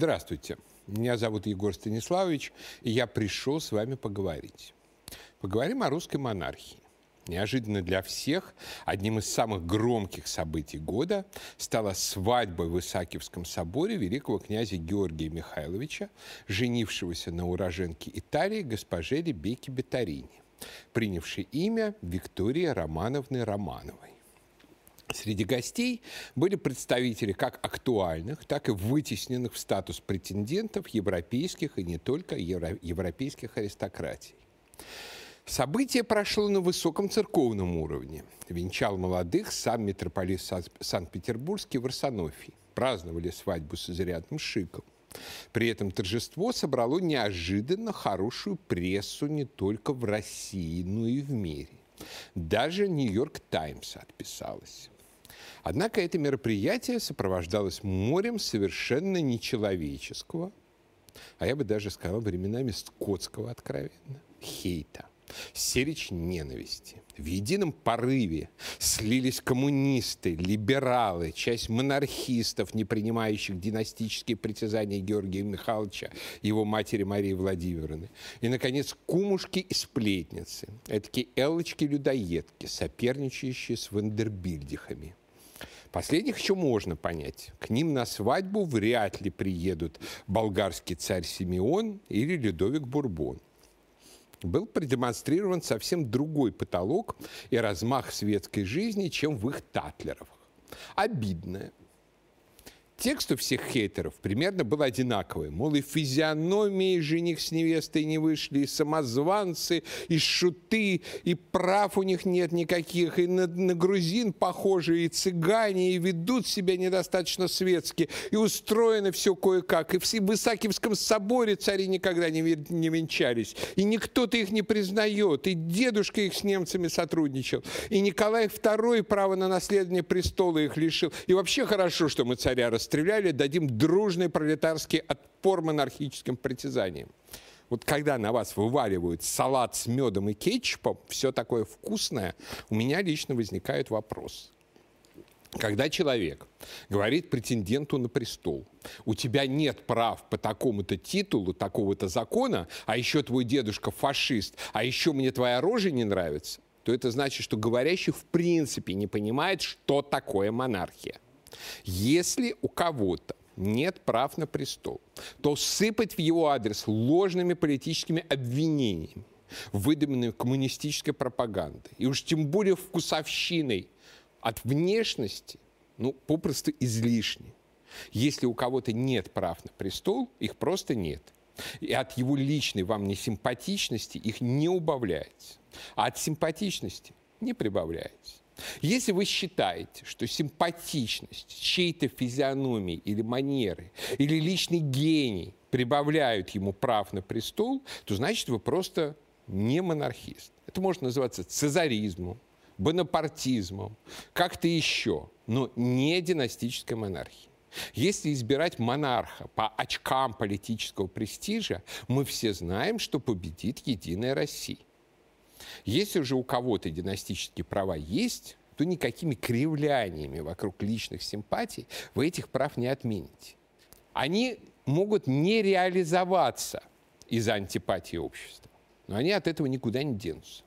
Здравствуйте. Меня зовут Егор Станиславович, и я пришел с вами поговорить. Поговорим о русской монархии. Неожиданно для всех одним из самых громких событий года стала свадьба в Исаакиевском соборе великого князя Георгия Михайловича, женившегося на уроженке Италии госпоже Ребекке Бетарини, принявшей имя Виктории Романовны Романовой. Среди гостей были представители как актуальных, так и вытесненных в статус претендентов европейских и не только евро европейских аристократий. Событие прошло на высоком церковном уровне. Венчал молодых сам митрополит Санкт-Петербургский в Арсенофии. Праздновали свадьбу с изрядным шиком. При этом торжество собрало неожиданно хорошую прессу не только в России, но и в мире. Даже «Нью-Йорк Таймс» отписалась. Однако это мероприятие сопровождалось морем совершенно нечеловеческого, а я бы даже сказал временами скотского откровенно, хейта сирич ненависти. В едином порыве слились коммунисты, либералы, часть монархистов, не принимающих династические притязания Георгия Михайловича его матери Марии Владимировны. И, наконец, кумушки и сплетницы, такие элочки-людоедки, соперничающие с вандербильдихами. Последних еще можно понять. К ним на свадьбу вряд ли приедут болгарский царь Симеон или Людовик Бурбон был продемонстрирован совсем другой потолок и размах светской жизни, чем в их татлерах. Обидное, Текст у всех хейтеров примерно был одинаковый. Мол, и физиономии жених с невестой не вышли, и самозванцы, и шуты, и прав у них нет никаких, и на, на грузин похожи, и цыгане, и ведут себя недостаточно светски, и устроено все кое-как. И в Исаакиевском соборе цари никогда не, не венчались, и никто-то их не признает, и дедушка их с немцами сотрудничал, и Николай II право на наследование престола их лишил. И вообще хорошо, что мы царя расстреляли расстреляли, дадим дружный пролетарский отпор монархическим притязаниям. Вот когда на вас вываливают салат с медом и кетчупом, все такое вкусное, у меня лично возникает вопрос. Когда человек говорит претенденту на престол, у тебя нет прав по такому-то титулу, такого-то закона, а еще твой дедушка фашист, а еще мне твоя рожа не нравится, то это значит, что говорящий в принципе не понимает, что такое монархия. Если у кого-то нет прав на престол, то сыпать в его адрес ложными политическими обвинениями, выдуманной коммунистической пропагандой, и уж тем более вкусовщиной от внешности, ну, попросту излишне. Если у кого-то нет прав на престол, их просто нет. И от его личной вам несимпатичности их не убавляется. А от симпатичности не прибавляется. Если вы считаете, что симпатичность чьей-то физиономии или манеры, или личный гений прибавляют ему прав на престол, то значит вы просто не монархист. Это может называться цезаризмом, бонапартизмом, как-то еще, но не династической монархией. Если избирать монарха по очкам политического престижа, мы все знаем, что победит Единая Россия. Если же у кого-то династические права есть, то никакими кривляниями вокруг личных симпатий вы этих прав не отмените. Они могут не реализоваться из-за антипатии общества, но они от этого никуда не денутся.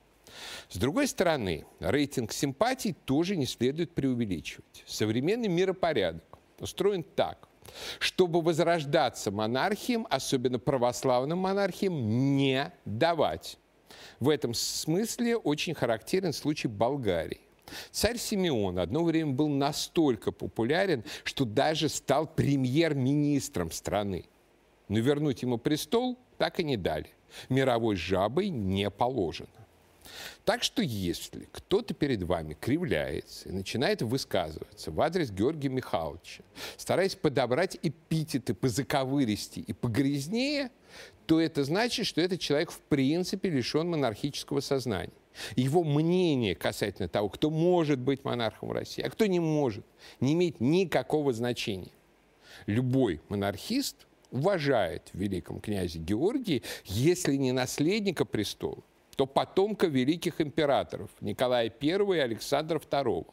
С другой стороны, рейтинг симпатий тоже не следует преувеличивать. Современный миропорядок устроен так, чтобы возрождаться монархиям, особенно православным монархиям, не давать в этом смысле очень характерен случай Болгарии. Царь Симеон одно время был настолько популярен, что даже стал премьер-министром страны. Но вернуть ему престол так и не дали. Мировой жабой не положено. Так что если кто-то перед вами кривляется и начинает высказываться в адрес Георгия Михайловича, стараясь подобрать эпитеты по заковыристи и погрязнее, то это значит, что этот человек в принципе лишен монархического сознания. Его мнение касательно того, кто может быть монархом в России, а кто не может, не имеет никакого значения. Любой монархист уважает в великом князе Георгии, если не наследника престола, то потомка великих императоров Николая I и Александра II,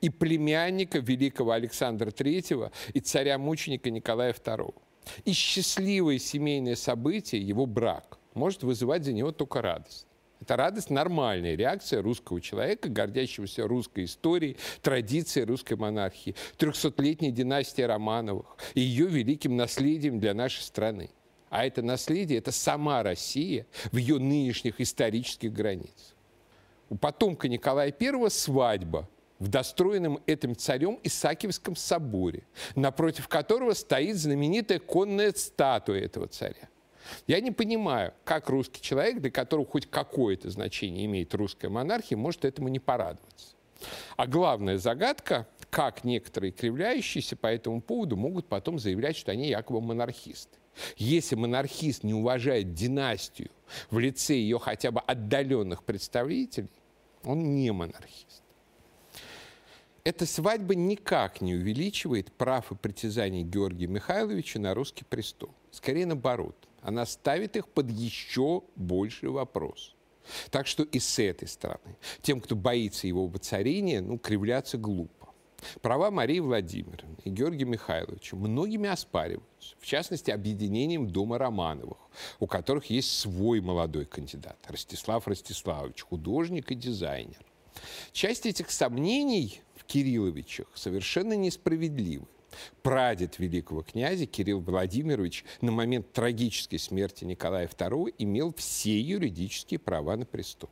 и племянника великого Александра III и царя-мученика Николая II. И счастливое семейное событие, его брак, может вызывать за него только радость. Это радость – нормальная реакция русского человека, гордящегося русской историей, традицией русской монархии, трехсотлетней династии Романовых и ее великим наследием для нашей страны. А это наследие – это сама Россия в ее нынешних исторических границах. У потомка Николая I свадьба в достроенном этим царем Исаакиевском соборе, напротив которого стоит знаменитая конная статуя этого царя. Я не понимаю, как русский человек, для которого хоть какое-то значение имеет русская монархия, может этому не порадоваться. А главная загадка, как некоторые кривляющиеся по этому поводу могут потом заявлять, что они якобы монархисты. Если монархист не уважает династию в лице ее хотя бы отдаленных представителей, он не монархист. Эта свадьба никак не увеличивает прав и притязаний Георгия Михайловича на русский престол. Скорее наоборот она ставит их под еще больший вопрос. Так что и с этой стороны, тем, кто боится его воцарения, ну, кривляться глупо. Права Марии Владимировны и Георгия Михайловича многими оспариваются, в частности, объединением Дома Романовых, у которых есть свой молодой кандидат, Ростислав Ростиславович, художник и дизайнер. Часть этих сомнений Кирилловичах совершенно несправедливы. Прадед великого князя Кирилл Владимирович на момент трагической смерти Николая II имел все юридические права на престол.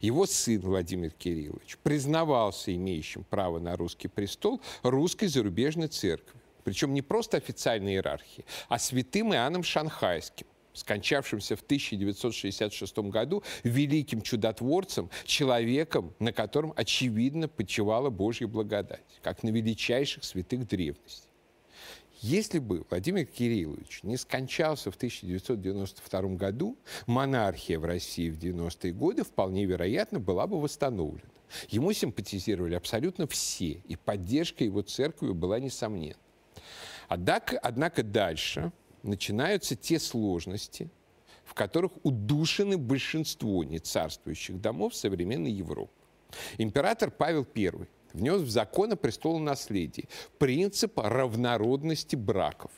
Его сын Владимир Кириллович признавался имеющим право на русский престол русской зарубежной церкви. Причем не просто официальной иерархии, а святым Иоанном Шанхайским, скончавшимся в 1966 году великим чудотворцем, человеком, на котором, очевидно, почивала Божья благодать, как на величайших святых древности. Если бы Владимир Кириллович не скончался в 1992 году, монархия в России в 90-е годы вполне вероятно была бы восстановлена. Ему симпатизировали абсолютно все, и поддержка его церкви была несомненна. Однако, однако дальше начинаются те сложности, в которых удушены большинство нецарствующих домов современной Европы. Император Павел I внес в закон о престолонаследии принцип равнородности браков.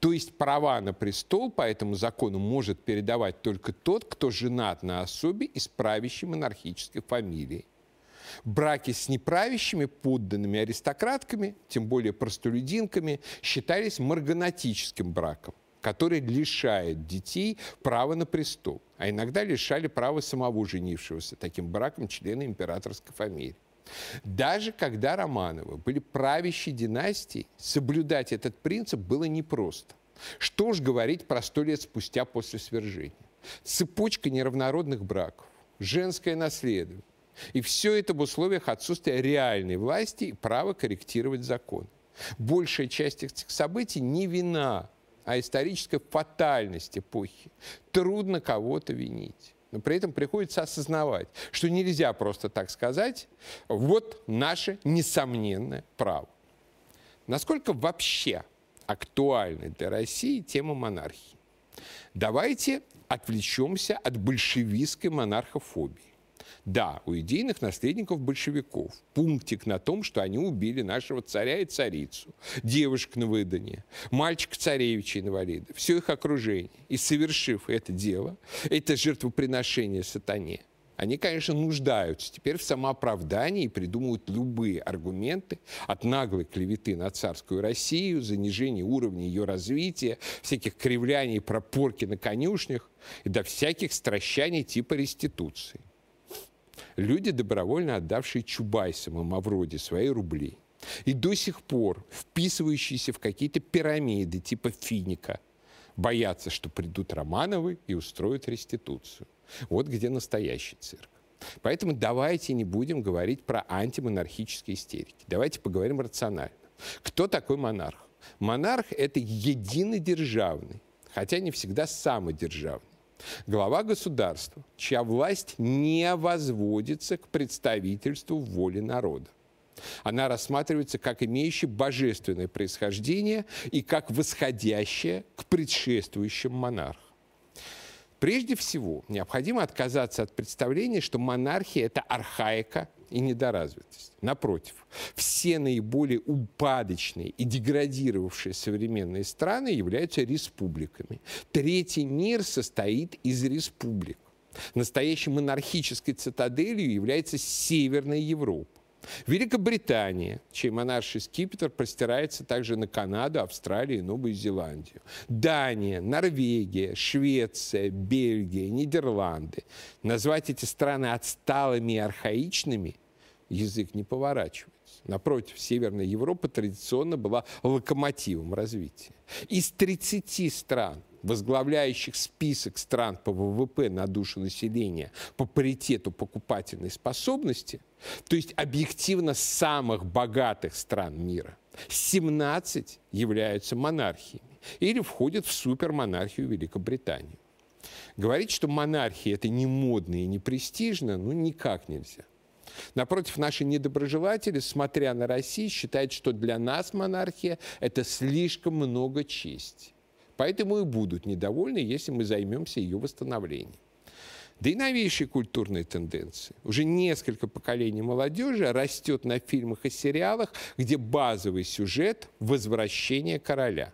То есть права на престол по этому закону может передавать только тот, кто женат на особе из правящей монархической фамилии. Браки с неправящими подданными аристократками, тем более простолюдинками, считались марганатическим браком, который лишает детей права на престол, а иногда лишали права самого женившегося таким браком члена императорской фамилии. Даже когда Романовы были правящей династией, соблюдать этот принцип было непросто. Что ж говорить про сто лет спустя после свержения? Цепочка неравнородных браков, женское наследование, и все это в условиях отсутствия реальной власти и права корректировать закон. Большая часть этих событий не вина, а историческая фатальность эпохи. Трудно кого-то винить. Но при этом приходится осознавать, что нельзя просто так сказать, вот наше несомненное право. Насколько вообще актуальна для России тема монархии? Давайте отвлечемся от большевистской монархофобии. Да, у идейных наследников большевиков. Пунктик на том, что они убили нашего царя и царицу, девушек на выданье, мальчика-царевича инвалида, все их окружение. И совершив это дело, это жертвоприношение сатане, они, конечно, нуждаются теперь в самооправдании и придумывают любые аргументы от наглой клеветы на царскую Россию, занижения уровня ее развития, всяких кривляний и пропорки на конюшнях и до всяких стращаний типа реституции люди, добровольно отдавшие Чубайсам и Мавроди свои рубли, и до сих пор вписывающиеся в какие-то пирамиды типа финика, боятся, что придут Романовы и устроят реституцию. Вот где настоящий цирк. Поэтому давайте не будем говорить про антимонархические истерики. Давайте поговорим рационально. Кто такой монарх? Монарх – это единодержавный, хотя не всегда самодержавный Глава государства, чья власть не возводится к представительству воли народа. Она рассматривается как имеющая божественное происхождение и как восходящая к предшествующим монархам. Прежде всего, необходимо отказаться от представления, что монархия – это архаика и недоразвитость. Напротив, все наиболее упадочные и деградировавшие современные страны являются республиками. Третий мир состоит из республик. Настоящей монархической цитаделью является Северная Европа. Великобритания, чей монарший скипетр простирается также на Канаду, Австралию и Новую Зеландию. Дания, Норвегия, Швеция, Бельгия, Нидерланды. Назвать эти страны отсталыми и архаичными язык не поворачивается. Напротив, Северная Европа традиционно была локомотивом развития. Из 30 стран – возглавляющих список стран по ВВП на душу населения по паритету покупательной способности, то есть объективно самых богатых стран мира, 17 являются монархиями или входят в супермонархию Великобритании. Говорить, что монархия это не модно и не престижно, ну никак нельзя. Напротив, наши недоброжелатели, смотря на Россию, считают, что для нас монархия – это слишком много чести. Поэтому и будут недовольны, если мы займемся ее восстановлением. Да и новейшие культурные тенденции. Уже несколько поколений молодежи растет на фильмах и сериалах, где базовый сюжет – возвращение короля.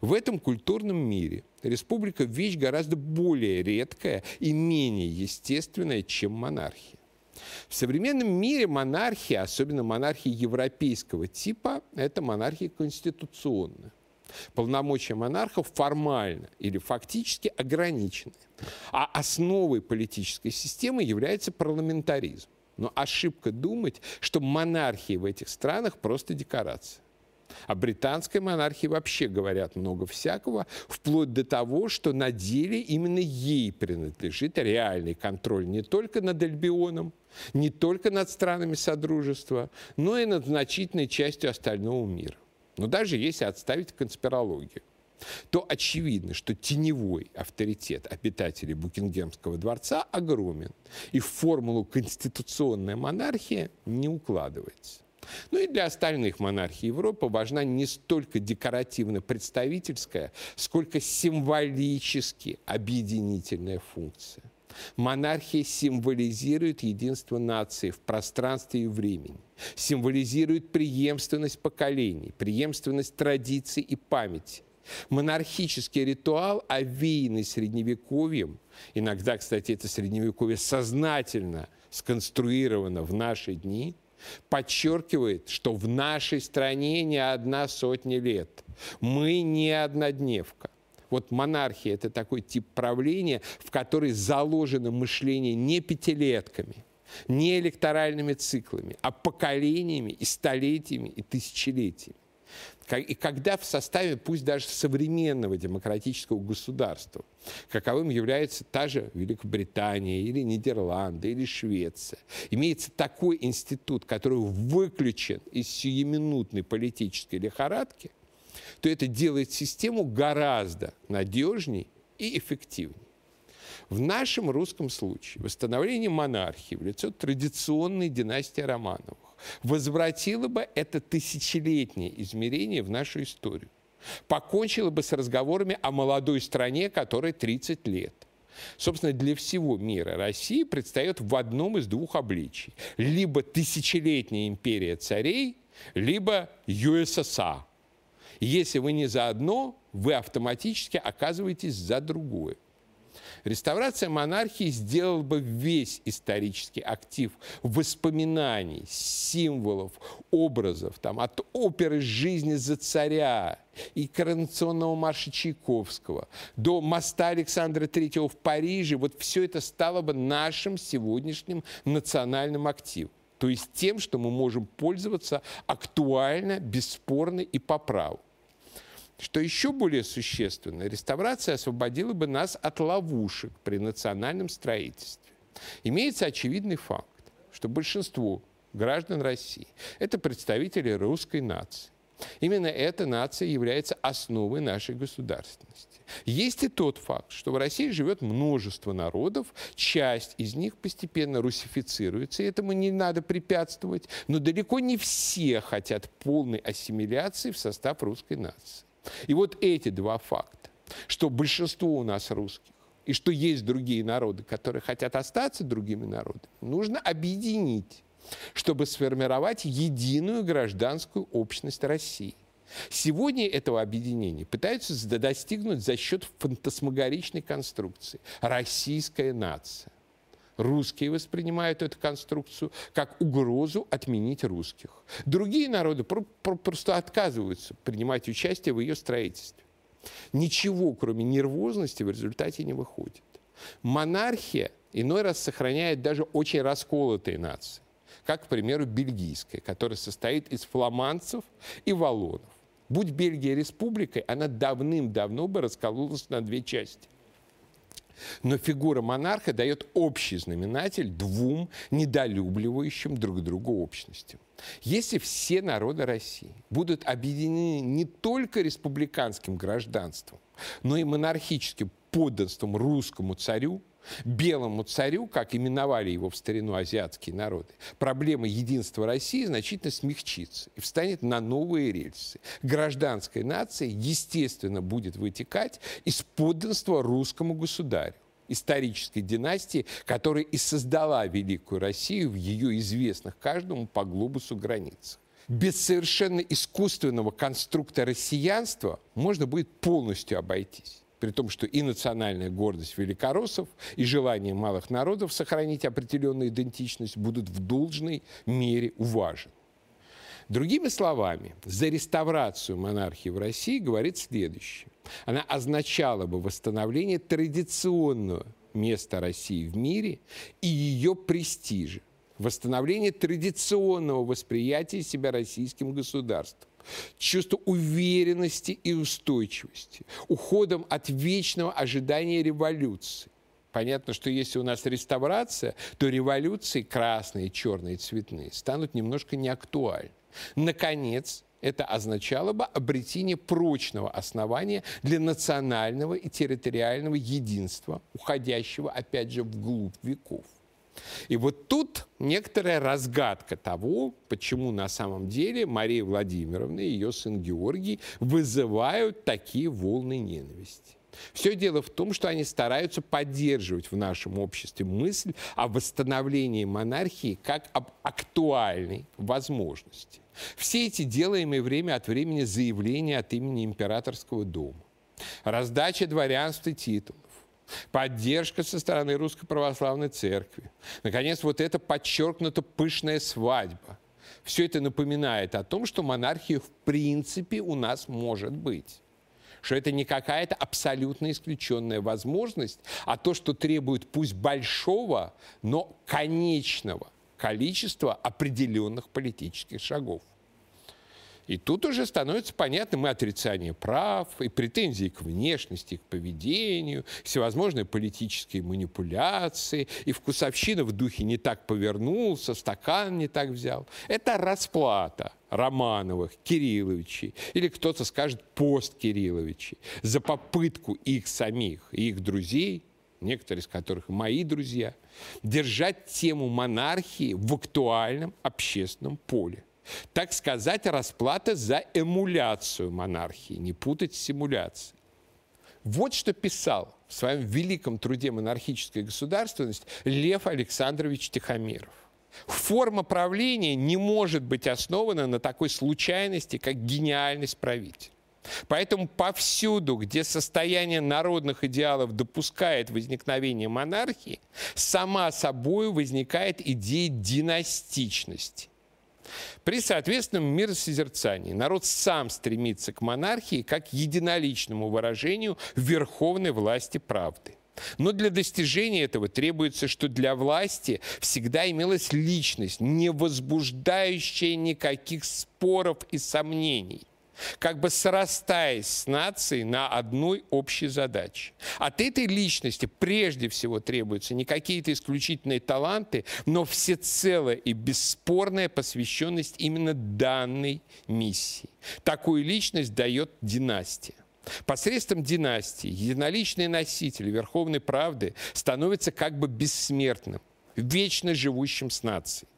В этом культурном мире республика – вещь гораздо более редкая и менее естественная, чем монархия. В современном мире монархия, особенно монархия европейского типа, это монархия конституционная полномочия монархов формально или фактически ограничены. А основой политической системы является парламентаризм. Но ошибка думать, что монархии в этих странах просто декорация. О британской монархии вообще говорят много всякого, вплоть до того, что на деле именно ей принадлежит реальный контроль не только над Альбионом, не только над странами Содружества, но и над значительной частью остального мира. Но даже если отставить конспирологию, то очевидно, что теневой авторитет обитателей Букингемского дворца огромен, и в формулу конституционная монархия не укладывается. Ну и для остальных монархий Европы важна не столько декоративно-представительская, сколько символически объединительная функция. Монархия символизирует единство нации в пространстве и времени, символизирует преемственность поколений, преемственность традиций и памяти. Монархический ритуал, овеянный средневековьем, иногда, кстати, это средневековье сознательно сконструировано в наши дни, подчеркивает, что в нашей стране не одна сотня лет. Мы не однодневка. Вот монархия – это такой тип правления, в который заложено мышление не пятилетками, не электоральными циклами, а поколениями и столетиями и тысячелетиями. И когда в составе, пусть даже современного демократического государства, каковым является та же Великобритания или Нидерланды или Швеция, имеется такой институт, который выключен из сиюминутной политической лихорадки – то это делает систему гораздо надежней и эффективнее. В нашем русском случае восстановление монархии в лицо традиционной династии Романовых возвратило бы это тысячелетнее измерение в нашу историю. Покончило бы с разговорами о молодой стране, которой 30 лет. Собственно, для всего мира Россия предстает в одном из двух обличий. Либо тысячелетняя империя царей, либо ЮССР, если вы не за одно, вы автоматически оказываетесь за другое. Реставрация монархии сделала бы весь исторический актив воспоминаний, символов, образов, там, от оперы «Жизни за царя» и коронационного марша Чайковского до моста Александра III в Париже. Вот все это стало бы нашим сегодняшним национальным активом то есть тем, что мы можем пользоваться актуально, бесспорно и по праву. Что еще более существенно, реставрация освободила бы нас от ловушек при национальном строительстве. Имеется очевидный факт, что большинство граждан России – это представители русской нации. Именно эта нация является основой нашей государственности. Есть и тот факт, что в России живет множество народов, часть из них постепенно русифицируется, и этому не надо препятствовать, но далеко не все хотят полной ассимиляции в состав русской нации. И вот эти два факта, что большинство у нас русских и что есть другие народы, которые хотят остаться другими народами, нужно объединить, чтобы сформировать единую гражданскую общность России. Сегодня этого объединения пытаются достигнуть за счет фантасмагоричной конструкции «российская нация». Русские воспринимают эту конструкцию как угрозу отменить русских. Другие народы просто отказываются принимать участие в ее строительстве. Ничего, кроме нервозности, в результате не выходит. Монархия иной раз сохраняет даже очень расколотые нации, как, к примеру, бельгийская, которая состоит из фламандцев и валлонов. Будь Бельгия республикой, она давным-давно бы раскололась на две части. Но фигура монарха дает общий знаменатель двум недолюбливающим друг друга общностям. Если все народы России будут объединены не только республиканским гражданством, но и монархическим подданством русскому царю, белому царю, как именовали его в старину азиатские народы, проблема единства России значительно смягчится и встанет на новые рельсы. Гражданская нация, естественно, будет вытекать из подданства русскому государю исторической династии, которая и создала Великую Россию в ее известных каждому по глобусу границах. Без совершенно искусственного конструкта россиянства можно будет полностью обойтись при том, что и национальная гордость великороссов, и желание малых народов сохранить определенную идентичность будут в должной мере уважены. Другими словами, за реставрацию монархии в России говорит следующее. Она означала бы восстановление традиционного места России в мире и ее престижа, восстановление традиционного восприятия себя российским государством, чувство уверенности и устойчивости, уходом от вечного ожидания революции. Понятно, что если у нас реставрация, то революции красные, черные, цветные станут немножко неактуальны. Наконец, это означало бы обретение прочного основания для национального и территориального единства, уходящего, опять же, вглубь веков. И вот тут некоторая разгадка того, почему на самом деле Мария Владимировна и ее сын Георгий вызывают такие волны ненависти. Все дело в том, что они стараются поддерживать в нашем обществе мысль о восстановлении монархии как об актуальной возможности. Все эти делаемые время от времени заявления от имени императорского дома, раздача дворянства титулов, поддержка со стороны Русской Православной Церкви. Наконец, вот эта подчеркнута пышная свадьба. Все это напоминает о том, что монархия в принципе у нас может быть что это не какая-то абсолютно исключенная возможность, а то, что требует пусть большого, но конечного количества определенных политических шагов. И тут уже становится понятным и отрицание прав, и претензии к внешности, к поведению, всевозможные политические манипуляции, и вкусовщина в духе не так повернулся, стакан не так взял. Это расплата Романовых, Кирилловичей, или кто-то скажет пост Кирилловичей, за попытку их самих и их друзей, некоторые из которых мои друзья, держать тему монархии в актуальном общественном поле. Так сказать, расплата за эмуляцию монархии, не путать с симуляцией. Вот что писал в своем великом труде «Монархическая государственность» Лев Александрович Тихомиров. Форма правления не может быть основана на такой случайности, как гениальность правителя. Поэтому повсюду, где состояние народных идеалов допускает возникновение монархии, сама собой возникает идея династичности. При соответственном миросозерцании народ сам стремится к монархии как единоличному выражению верховной власти правды. Но для достижения этого требуется, что для власти всегда имелась личность, не возбуждающая никаких споров и сомнений как бы срастаясь с нацией на одной общей задаче. От этой личности прежде всего требуются не какие-то исключительные таланты, но всецелая и бесспорная посвященность именно данной миссии. Такую личность дает династия. Посредством династии единоличный носитель верховной правды становится как бы бессмертным, вечно живущим с нацией.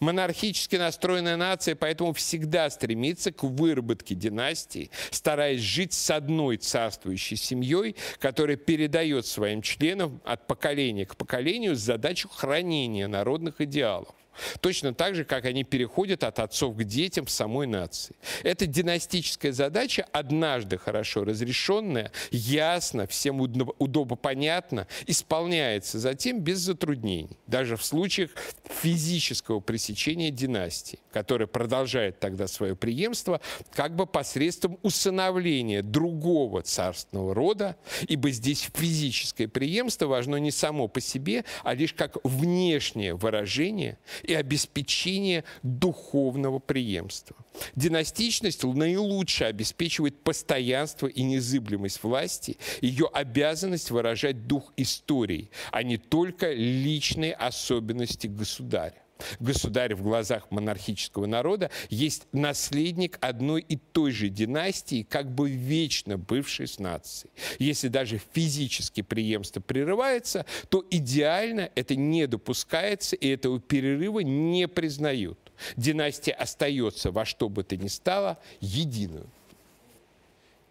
Монархически настроенная нация поэтому всегда стремится к выработке династии, стараясь жить с одной царствующей семьей, которая передает своим членам от поколения к поколению задачу хранения народных идеалов. Точно так же, как они переходят от отцов к детям в самой нации. Эта династическая задача, однажды хорошо разрешенная, ясно, всем удобно понятно, исполняется затем без затруднений, даже в случаях физического пресечения династии, которая продолжает тогда свое преемство как бы посредством усыновления другого царственного рода, ибо здесь физическое преемство важно не само по себе, а лишь как внешнее выражение и обеспечение духовного преемства. Династичность наилучше обеспечивает постоянство и незыблемость власти, ее обязанность выражать дух истории, а не только личные особенности государя. Государь в глазах монархического народа есть наследник одной и той же династии, как бы вечно бывшей с нацией. Если даже физически преемство прерывается, то идеально это не допускается, и этого перерыва не признают. Династия остается во что бы то ни стало единую.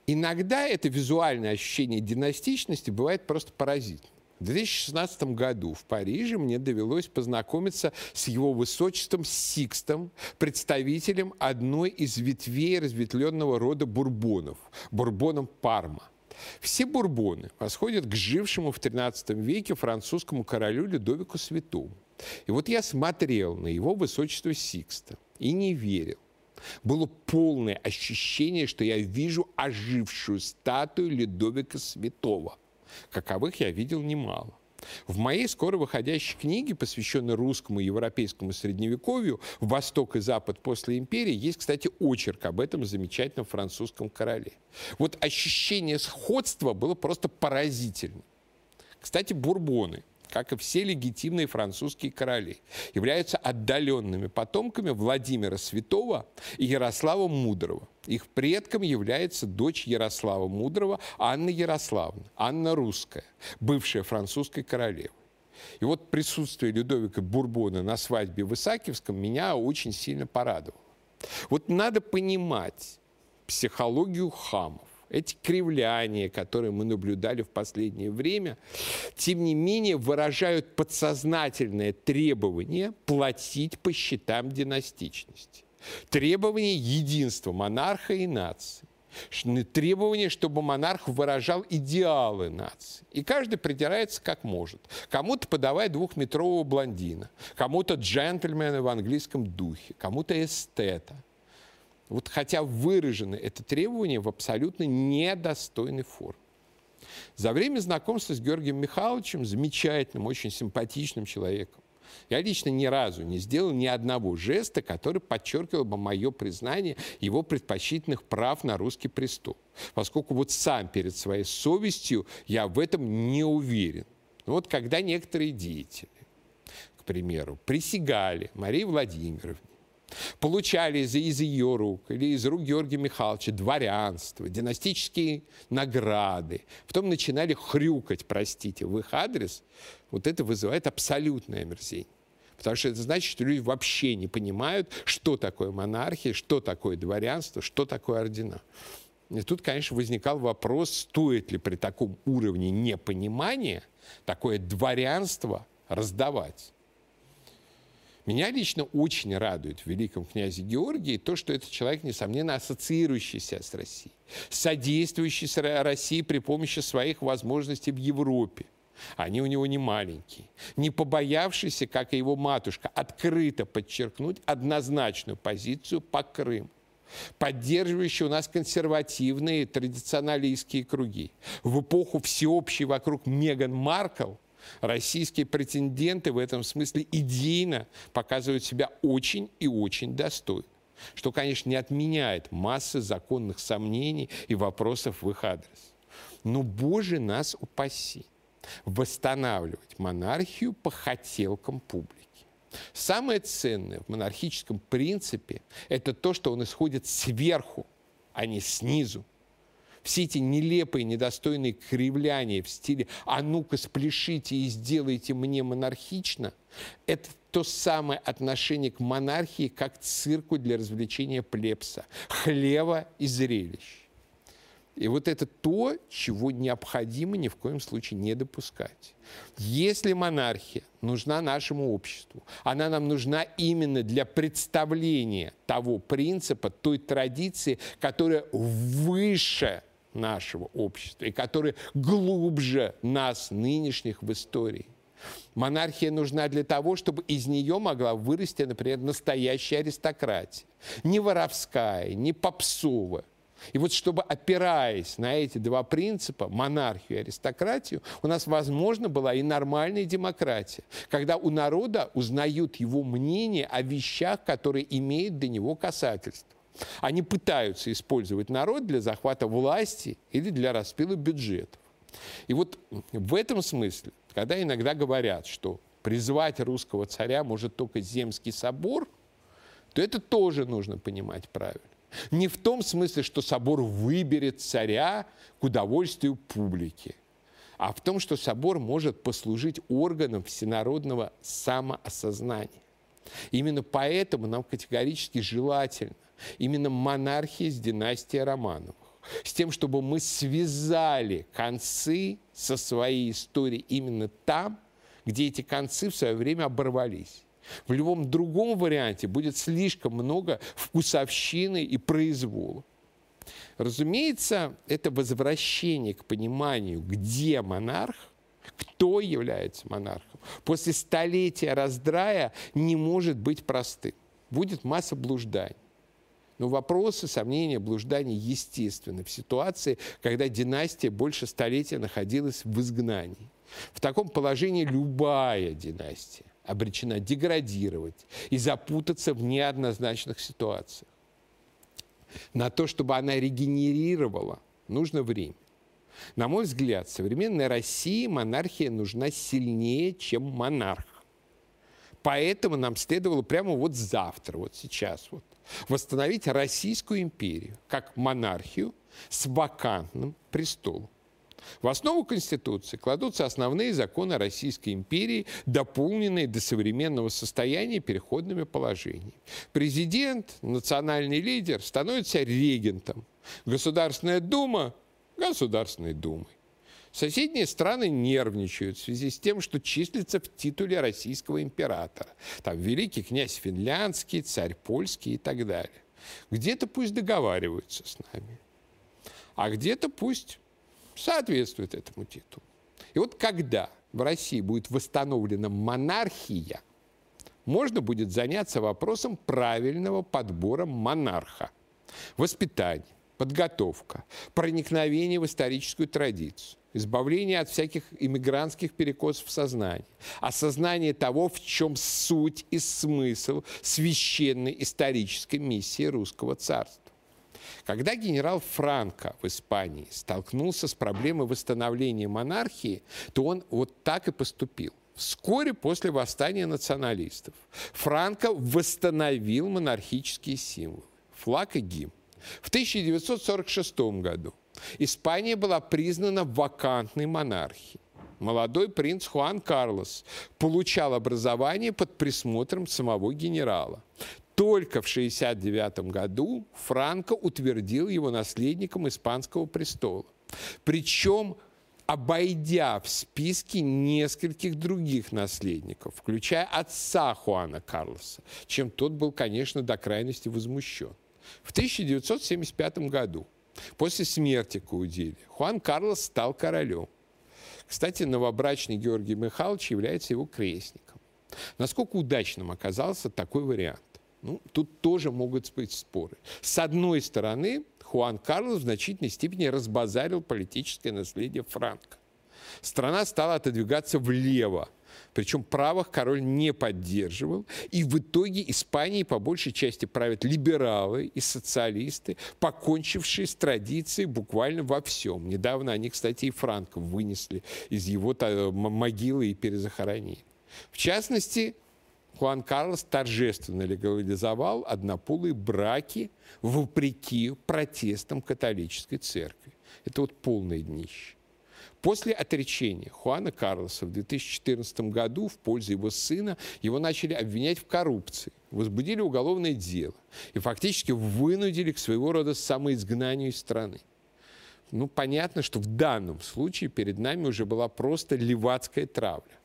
Иногда это визуальное ощущение династичности бывает просто поразительным. В 2016 году в Париже мне довелось познакомиться с его высочеством Сикстом, представителем одной из ветвей разветвленного рода Бурбонов, Бурбоном Парма. Все Бурбоны восходят к жившему в XIII веке французскому королю Людовику Святому. И вот я смотрел на его высочество Сикста и не верил. Было полное ощущение, что я вижу ожившую статую Людовика Святого каковых я видел немало. В моей скоро выходящей книге, посвященной русскому и европейскому средневековью «Восток и Запад после империи», есть, кстати, очерк об этом замечательном французском короле. Вот ощущение сходства было просто поразительным. Кстати, бурбоны – как и все легитимные французские короли, являются отдаленными потомками Владимира Святого и Ярослава Мудрого. Их предком является дочь Ярослава Мудрого Анна Ярославна, Анна Русская, бывшая французской королевой. И вот присутствие Людовика Бурбона на свадьбе в Исаакиевском меня очень сильно порадовало. Вот надо понимать психологию хамов эти кривляния, которые мы наблюдали в последнее время, тем не менее выражают подсознательное требование платить по счетам династичности. Требование единства монарха и нации требование, чтобы монарх выражал идеалы нации. И каждый придирается как может. Кому-то подавай двухметрового блондина, кому-то джентльмена в английском духе, кому-то эстета – вот хотя выражено это требование в абсолютно недостойной форме. За время знакомства с Георгием Михайловичем, замечательным, очень симпатичным человеком, я лично ни разу не сделал ни одного жеста, который подчеркивал бы мое признание его предпочтительных прав на русский престол. Поскольку вот сам перед своей совестью я в этом не уверен. Но вот когда некоторые деятели, к примеру, присягали Марии Владимировне, получали из, ее рук или из рук Георгия Михайловича дворянство, династические награды, потом начинали хрюкать, простите, в их адрес, вот это вызывает абсолютное омерзение. Потому что это значит, что люди вообще не понимают, что такое монархия, что такое дворянство, что такое ордена. И тут, конечно, возникал вопрос, стоит ли при таком уровне непонимания такое дворянство раздавать. Меня лично очень радует в великом князе Георгии то, что это человек, несомненно, ассоциирующийся с Россией, содействующий России при помощи своих возможностей в Европе. Они у него не маленькие. Не побоявшийся, как и его матушка, открыто подчеркнуть однозначную позицию по Крыму поддерживающие у нас консервативные традиционалистские круги. В эпоху всеобщей вокруг Меган Маркл Российские претенденты в этом смысле идейно показывают себя очень и очень достойно. Что, конечно, не отменяет массы законных сомнений и вопросов в их адрес. Но, Боже, нас упаси, восстанавливать монархию по хотелкам публики. Самое ценное в монархическом принципе – это то, что он исходит сверху, а не снизу. Все эти нелепые, недостойные кривляния в стиле «а ну-ка спляшите и сделайте мне монархично», это то самое отношение к монархии, как к цирку для развлечения плебса, хлева и зрелищ. И вот это то, чего необходимо ни в коем случае не допускать. Если монархия нужна нашему обществу, она нам нужна именно для представления того принципа, той традиции, которая выше нашего общества и которая глубже нас, нынешних, в истории. Монархия нужна для того, чтобы из нее могла вырасти, например, настоящая аристократия. Не воровская, не попсовая, и вот чтобы, опираясь на эти два принципа, монархию и аристократию, у нас, возможно, была и нормальная демократия, когда у народа узнают его мнение о вещах, которые имеют до него касательство. Они пытаются использовать народ для захвата власти или для распила бюджетов. И вот в этом смысле, когда иногда говорят, что призвать русского царя может только Земский собор, то это тоже нужно понимать правильно. Не в том смысле, что собор выберет царя к удовольствию публики, а в том, что собор может послужить органом всенародного самоосознания. Именно поэтому нам категорически желательно именно монархия с династией Романовых, с тем, чтобы мы связали концы со своей историей именно там, где эти концы в свое время оборвались. В любом другом варианте будет слишком много вкусовщины и произвола. Разумеется, это возвращение к пониманию, где монарх, кто является монархом, после столетия раздрая не может быть простым. Будет масса блужданий. Но вопросы, сомнения, блуждания естественны в ситуации, когда династия больше столетия находилась в изгнании. В таком положении любая династия обречена деградировать и запутаться в неоднозначных ситуациях. На то, чтобы она регенерировала, нужно время. На мой взгляд, современной России монархия нужна сильнее, чем монарх. Поэтому нам следовало прямо вот завтра, вот сейчас вот, восстановить Российскую империю как монархию с вакантным престолом. В основу Конституции кладутся основные законы Российской империи, дополненные до современного состояния переходными положениями. Президент, национальный лидер становится регентом. Государственная дума – Государственной думой. Соседние страны нервничают в связи с тем, что числится в титуле российского императора. Там великий князь финляндский, царь польский и так далее. Где-то пусть договариваются с нами, а где-то пусть соответствует этому титулу. И вот когда в России будет восстановлена монархия, можно будет заняться вопросом правильного подбора монарха. Воспитание, подготовка, проникновение в историческую традицию, избавление от всяких иммигрантских перекосов в сознании, осознание того, в чем суть и смысл священной исторической миссии русского царства. Когда генерал Франко в Испании столкнулся с проблемой восстановления монархии, то он вот так и поступил. Вскоре после восстания националистов Франко восстановил монархические символы – флаг и гимн. В 1946 году Испания была признана вакантной монархией. Молодой принц Хуан Карлос получал образование под присмотром самого генерала. Только в 1969 году Франко утвердил его наследником испанского престола. Причем обойдя в списке нескольких других наследников, включая отца Хуана Карлоса, чем тот был, конечно, до крайности возмущен. В 1975 году, после смерти Каудили, Хуан Карлос стал королем. Кстати, новобрачный Георгий Михайлович является его крестником. Насколько удачным оказался такой вариант? Ну, тут тоже могут быть споры. С одной стороны, Хуан Карлос в значительной степени разбазарил политическое наследие Франка. Страна стала отодвигаться влево, причем правых король не поддерживал. И в итоге Испанией по большей части правят либералы и социалисты, покончившие с традицией буквально во всем. Недавно они, кстати, и Франка вынесли из его могилы и перезахоронили. В частности, Хуан Карлос торжественно легализовал однополые браки вопреки протестам католической церкви. Это вот полное днище. После отречения Хуана Карлоса в 2014 году в пользу его сына его начали обвинять в коррупции, возбудили уголовное дело и фактически вынудили к своего рода самоизгнанию из страны. Ну, понятно, что в данном случае перед нами уже была просто левацкая травля.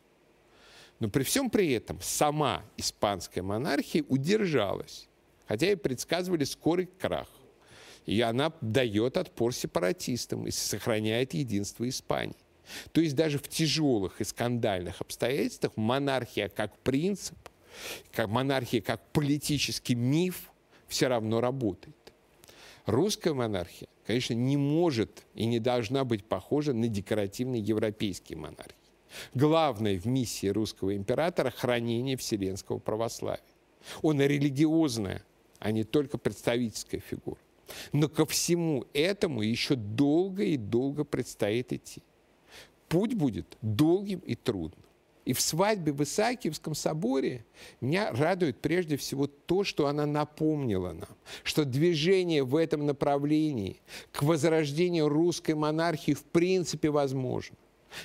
Но при всем при этом сама испанская монархия удержалась, хотя и предсказывали скорый крах. И она дает отпор сепаратистам и сохраняет единство Испании. То есть даже в тяжелых и скандальных обстоятельствах монархия как принцип, как монархия как политический миф все равно работает. Русская монархия, конечно, не может и не должна быть похожа на декоративные европейские монархии. Главное в миссии русского императора – хранение вселенского православия. Он религиозная, а не только представительская фигура. Но ко всему этому еще долго и долго предстоит идти. Путь будет долгим и трудным. И в свадьбе в Исаакиевском соборе меня радует прежде всего то, что она напомнила нам, что движение в этом направлении к возрождению русской монархии в принципе возможно.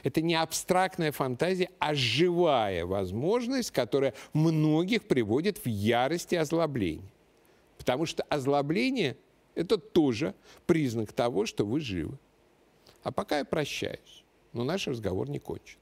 Это не абстрактная фантазия, а живая возможность, которая многих приводит в ярость и озлобление. Потому что озлобление это тоже признак того, что вы живы. А пока я прощаюсь, но наш разговор не кончен.